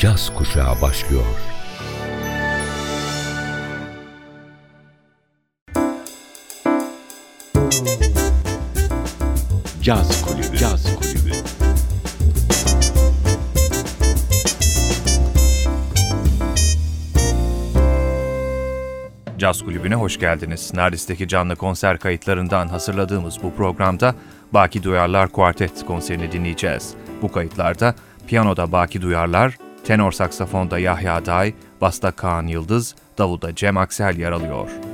caz kuşağı başlıyor. Caz Kulübü. Caz Kulübü. Caz Kulübü'ne hoş geldiniz. Nardis'teki canlı konser kayıtlarından hazırladığımız bu programda Baki Duyarlar Kuartet konserini dinleyeceğiz. Bu kayıtlarda piyanoda Baki Duyarlar, tenor saksafonda Yahya Day, basta Kaan Yıldız, davulda Cem Aksel yer alıyor.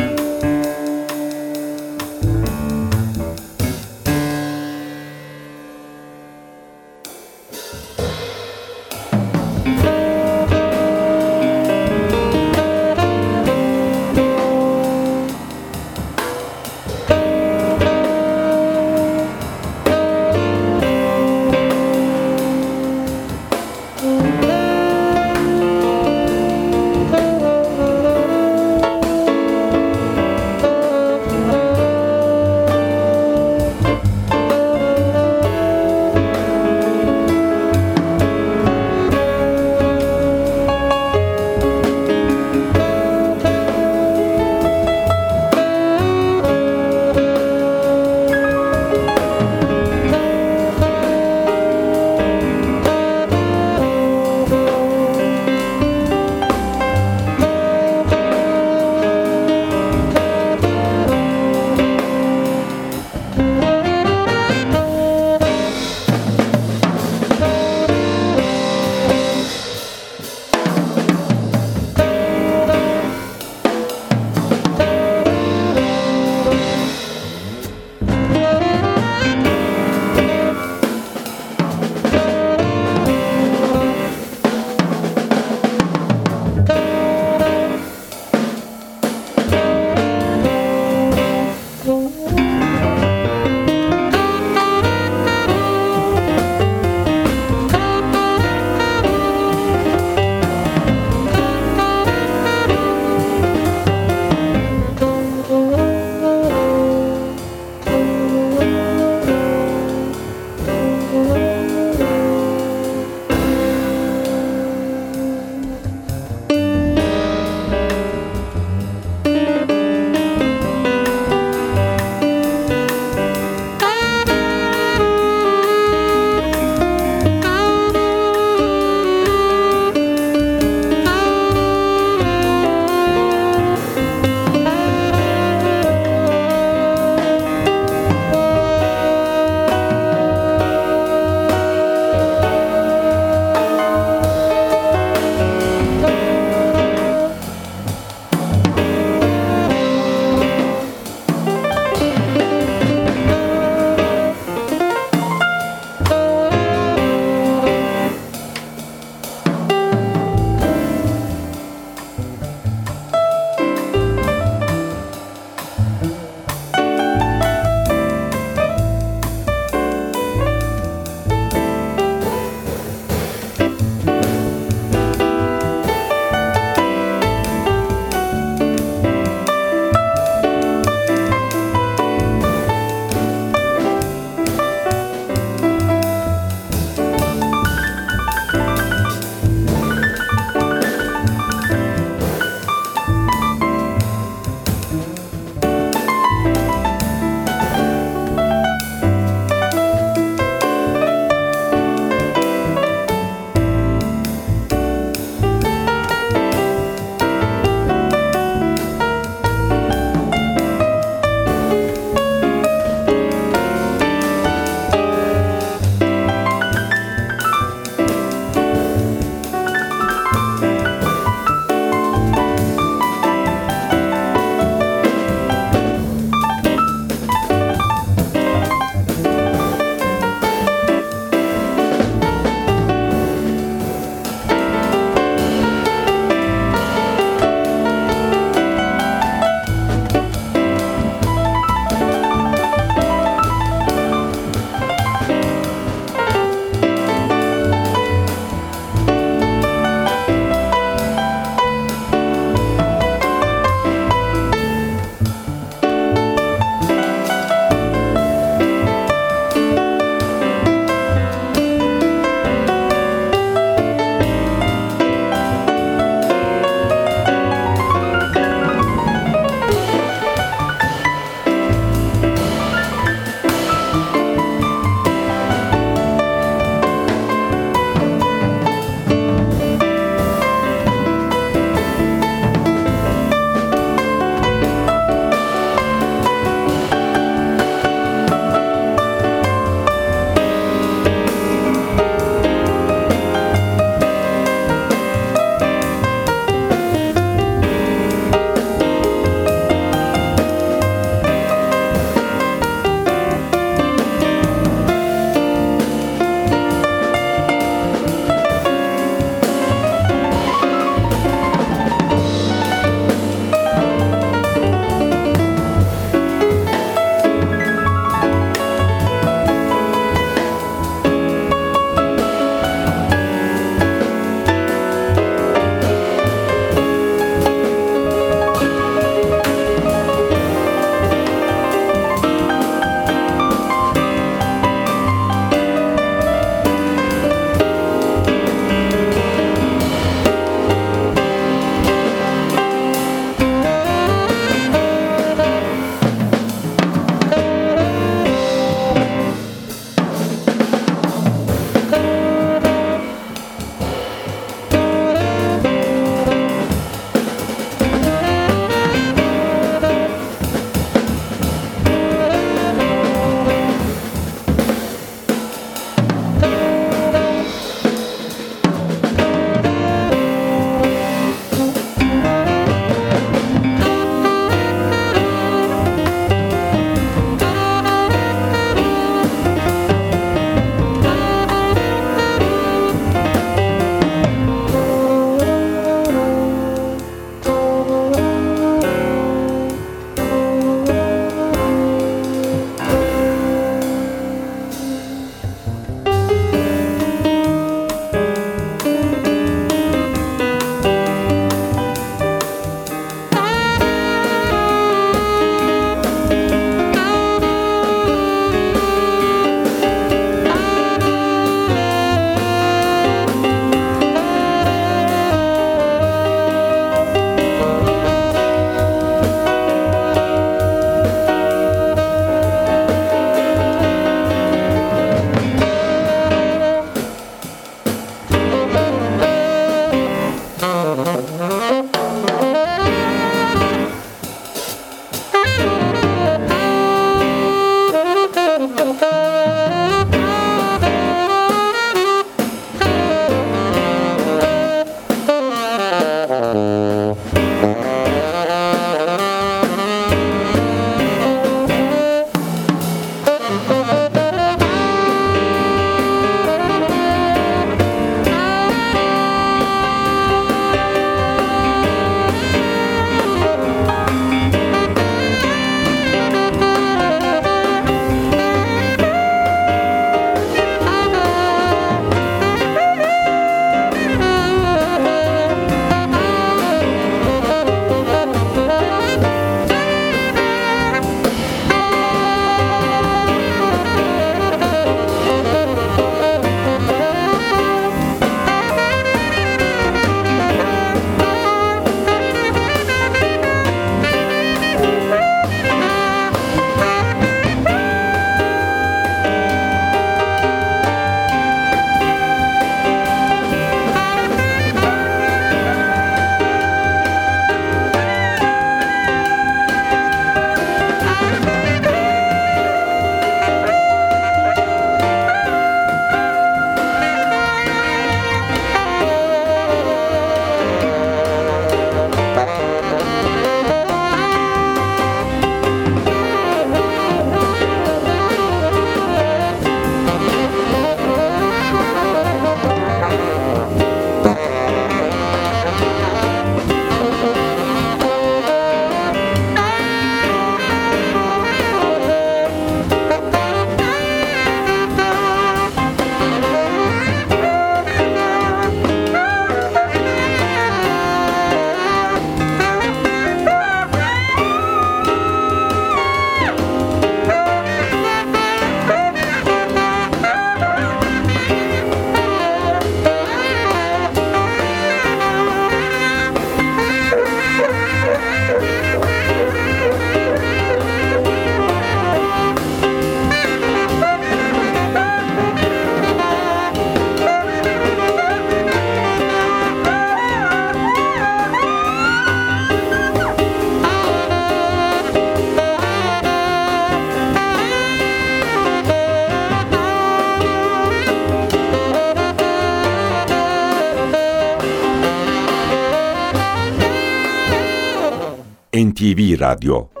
NTV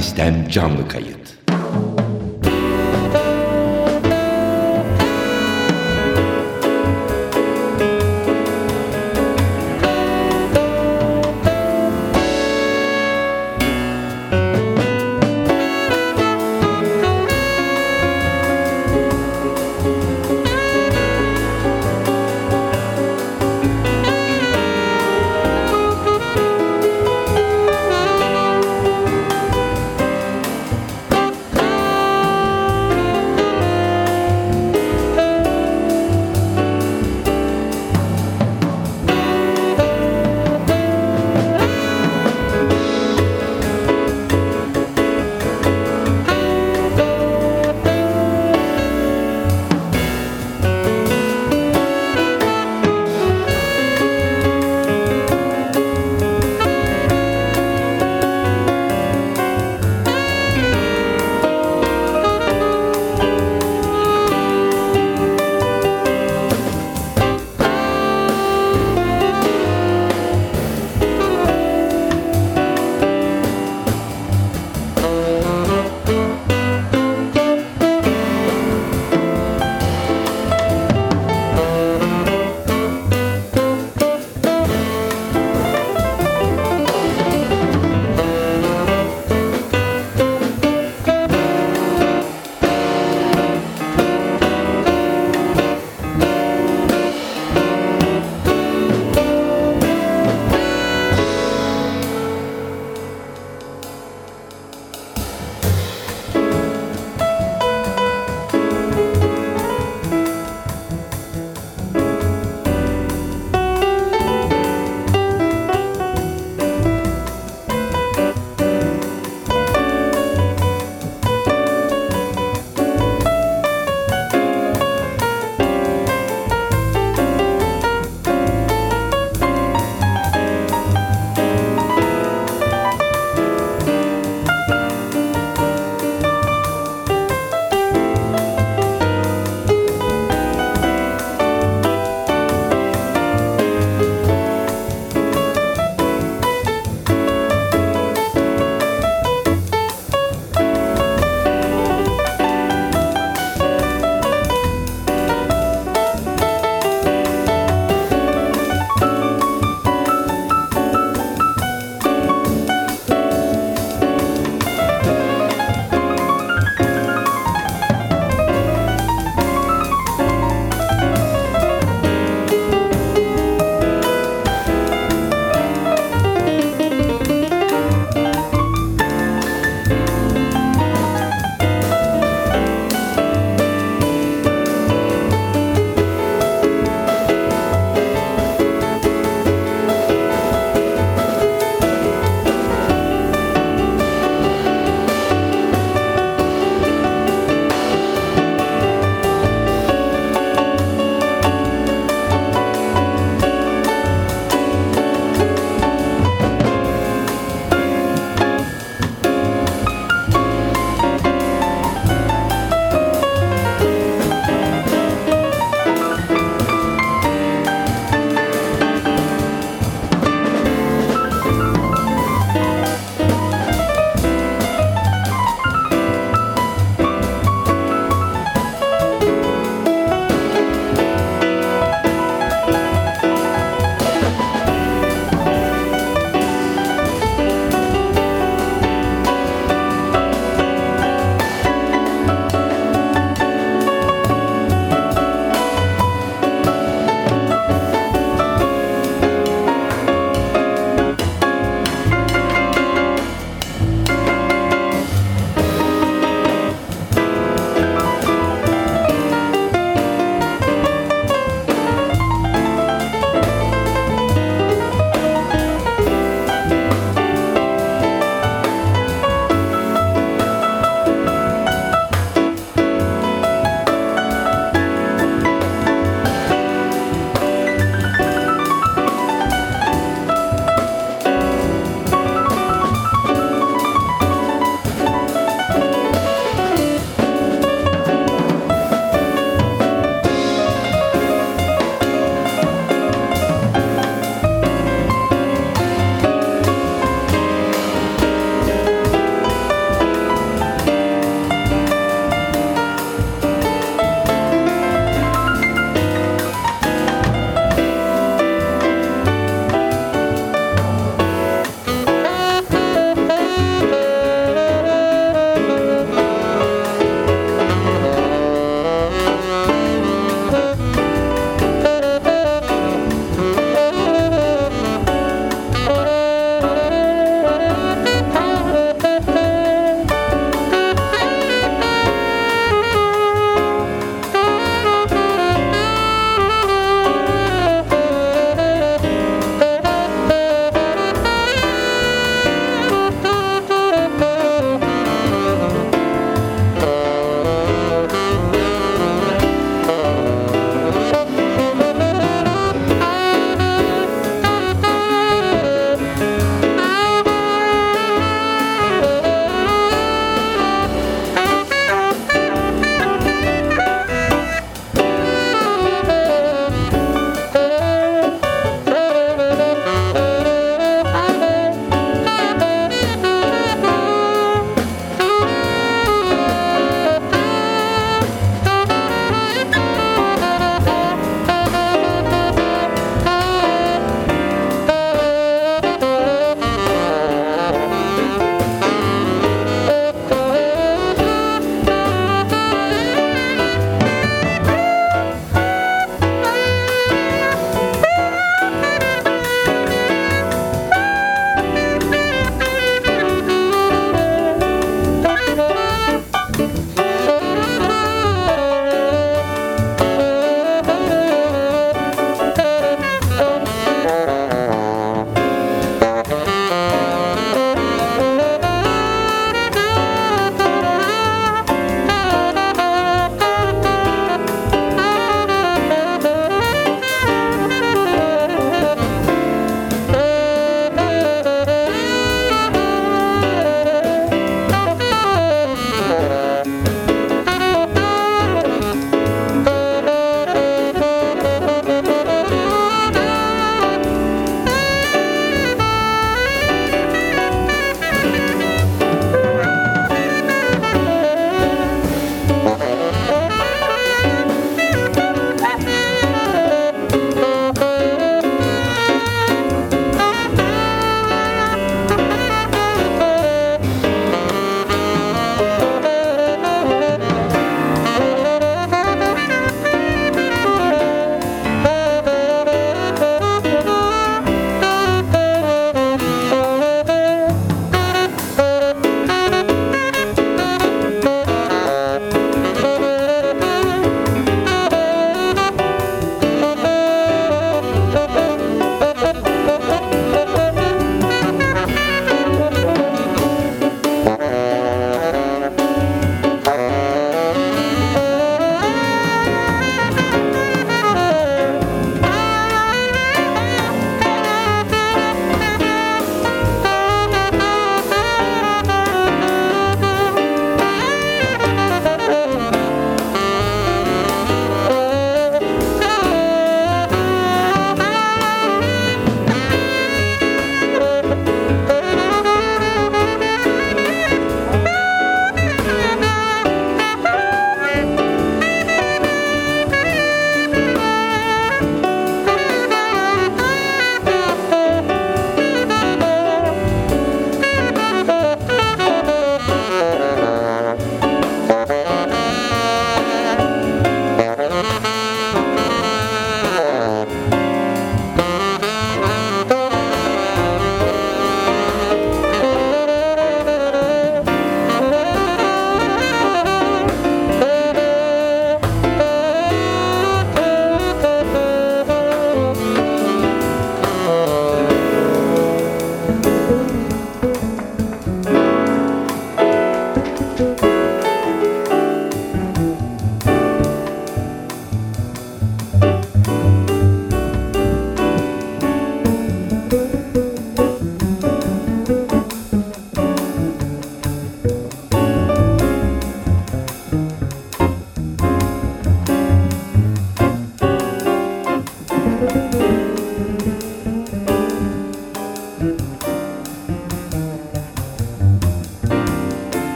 Radyo Nardis'ten canlı kayıt.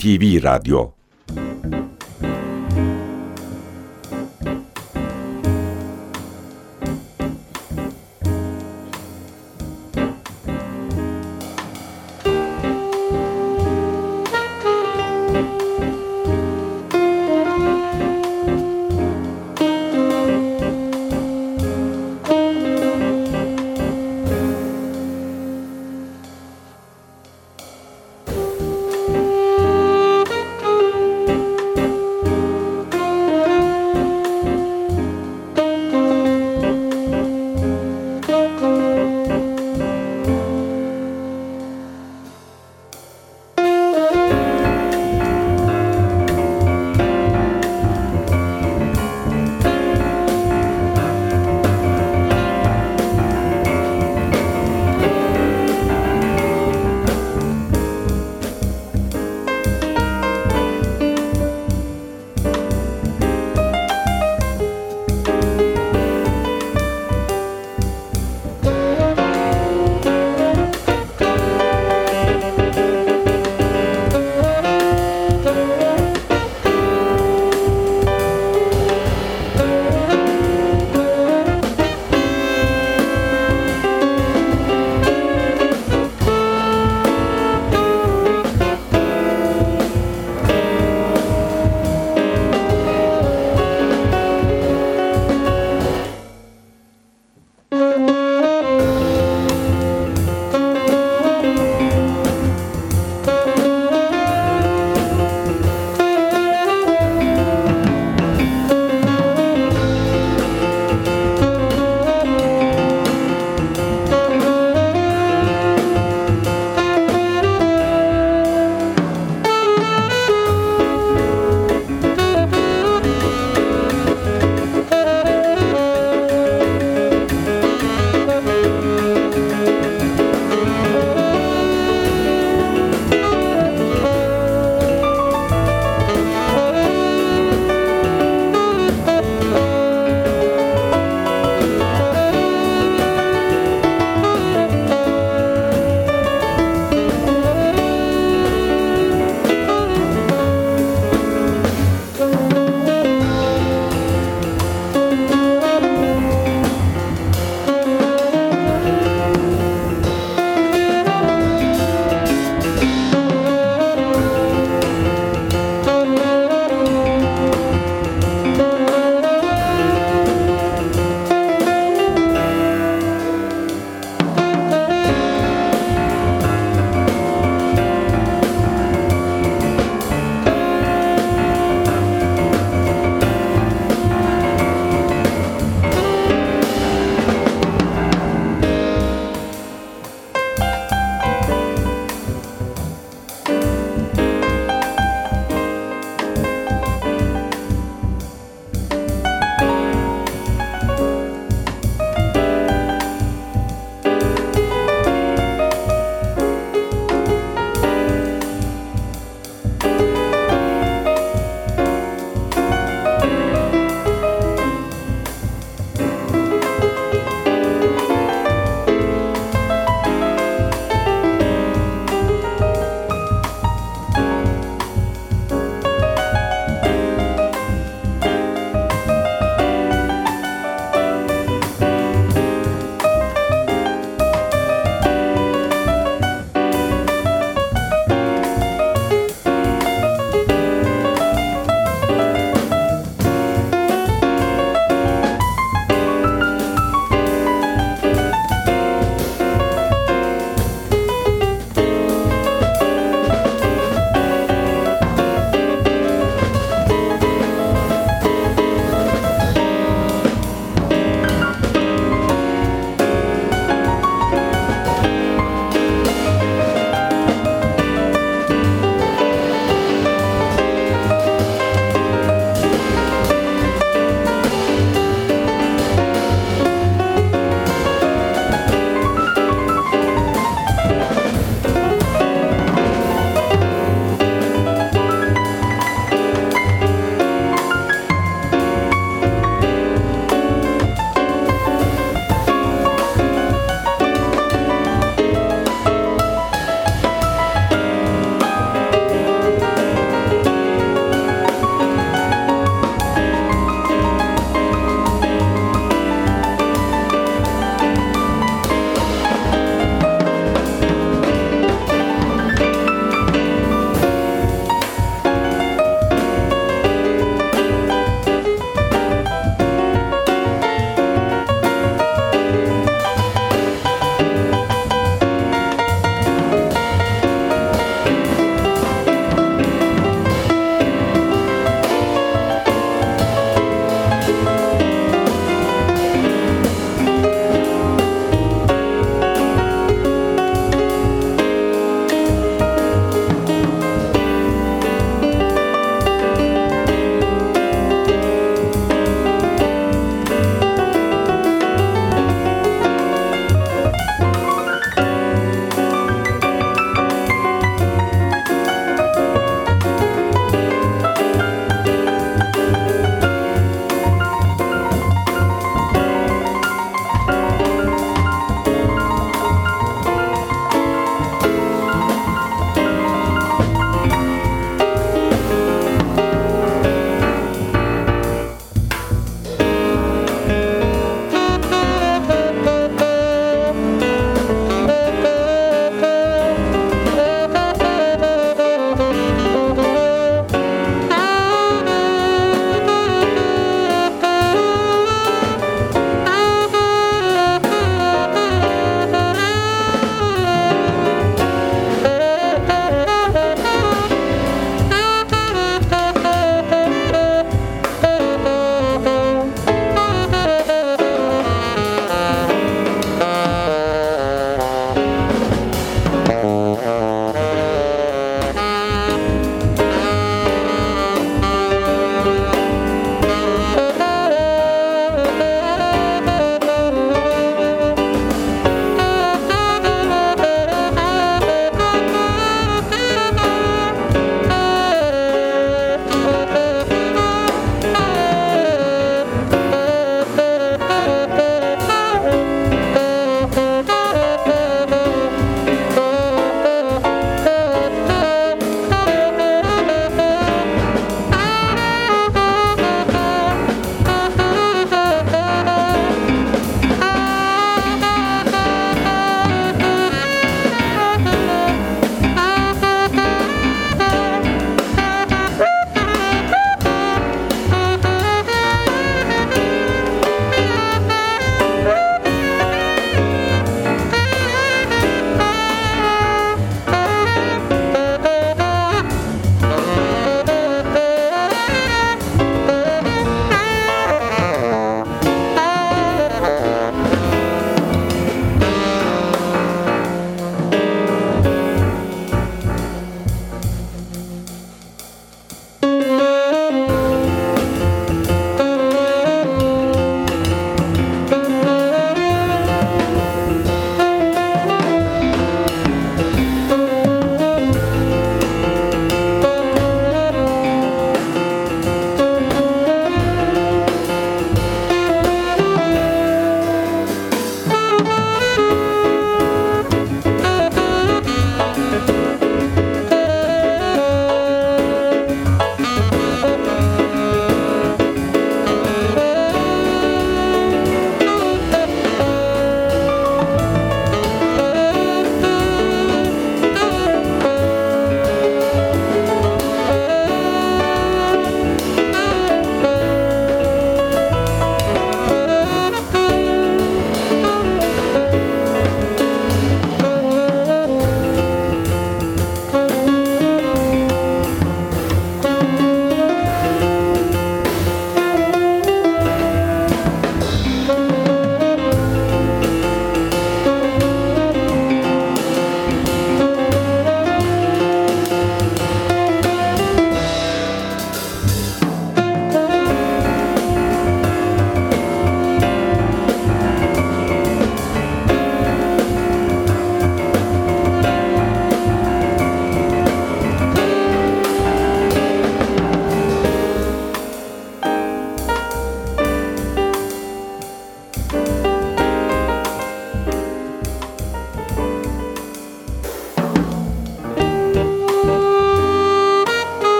NTV Radyo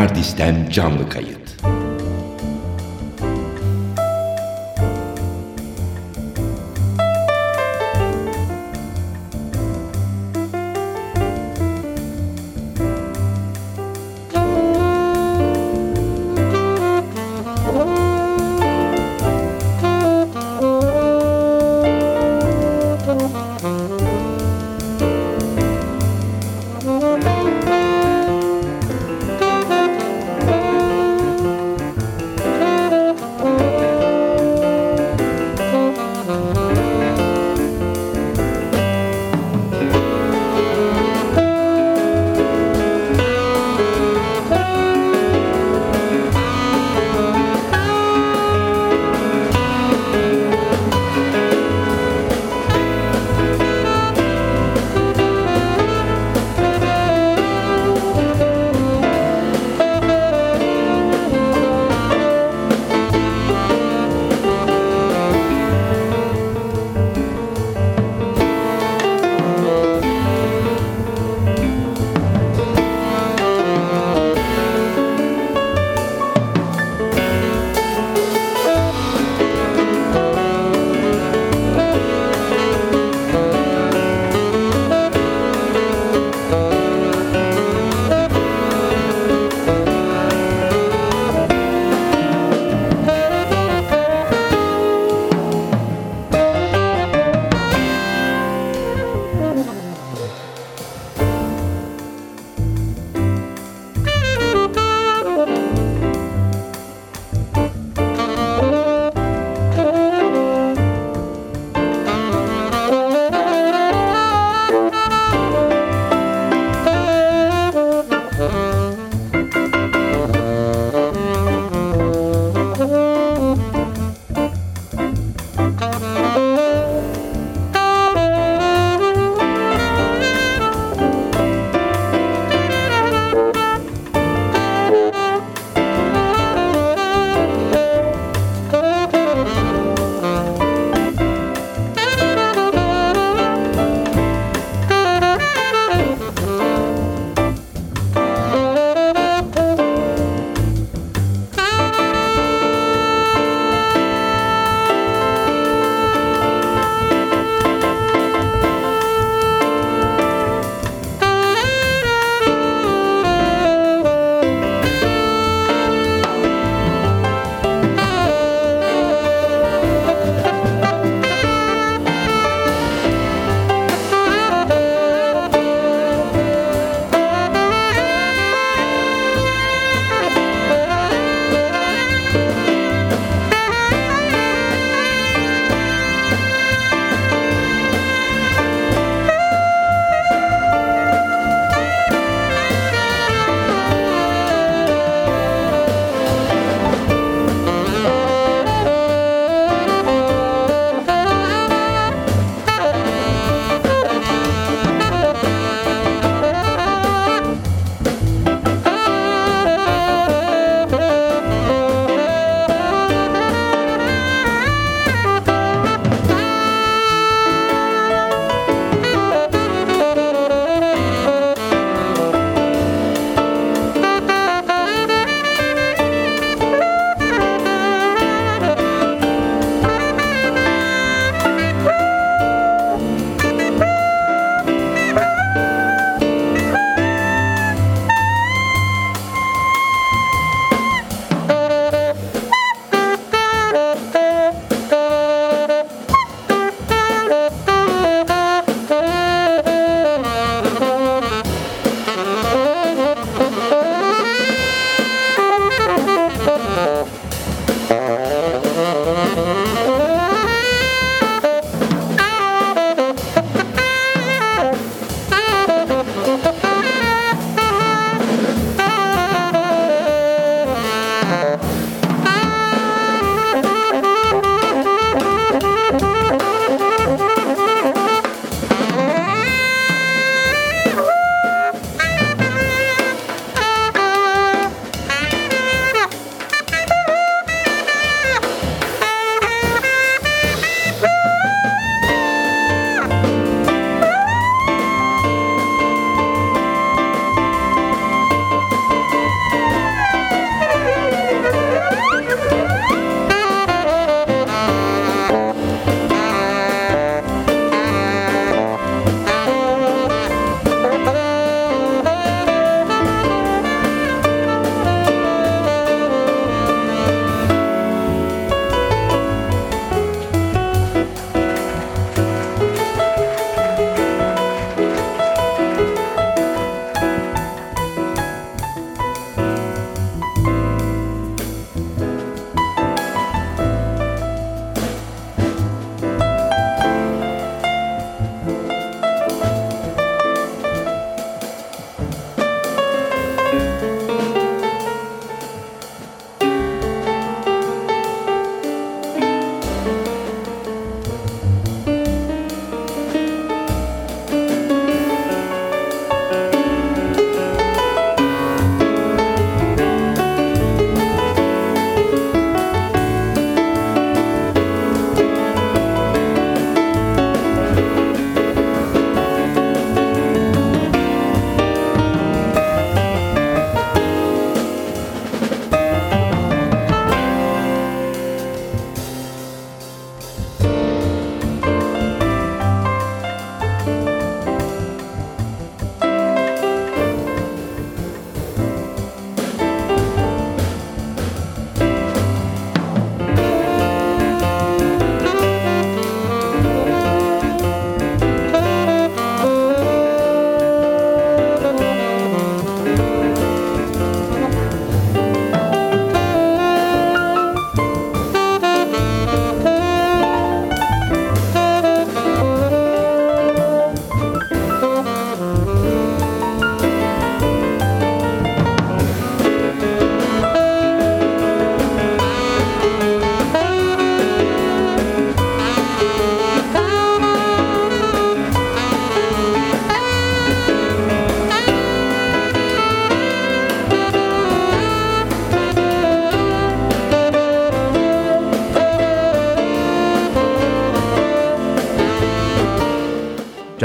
Nardis'ten canlı kayıt.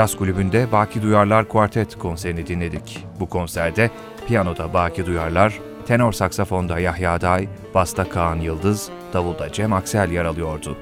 Caz Kulübü'nde Baki Duyarlar Kuartet konserini dinledik. Bu konserde piyanoda Baki Duyarlar, tenor saksafonda Yahya Day, basta Kaan Yıldız, davulda Cem Aksel yer alıyordu.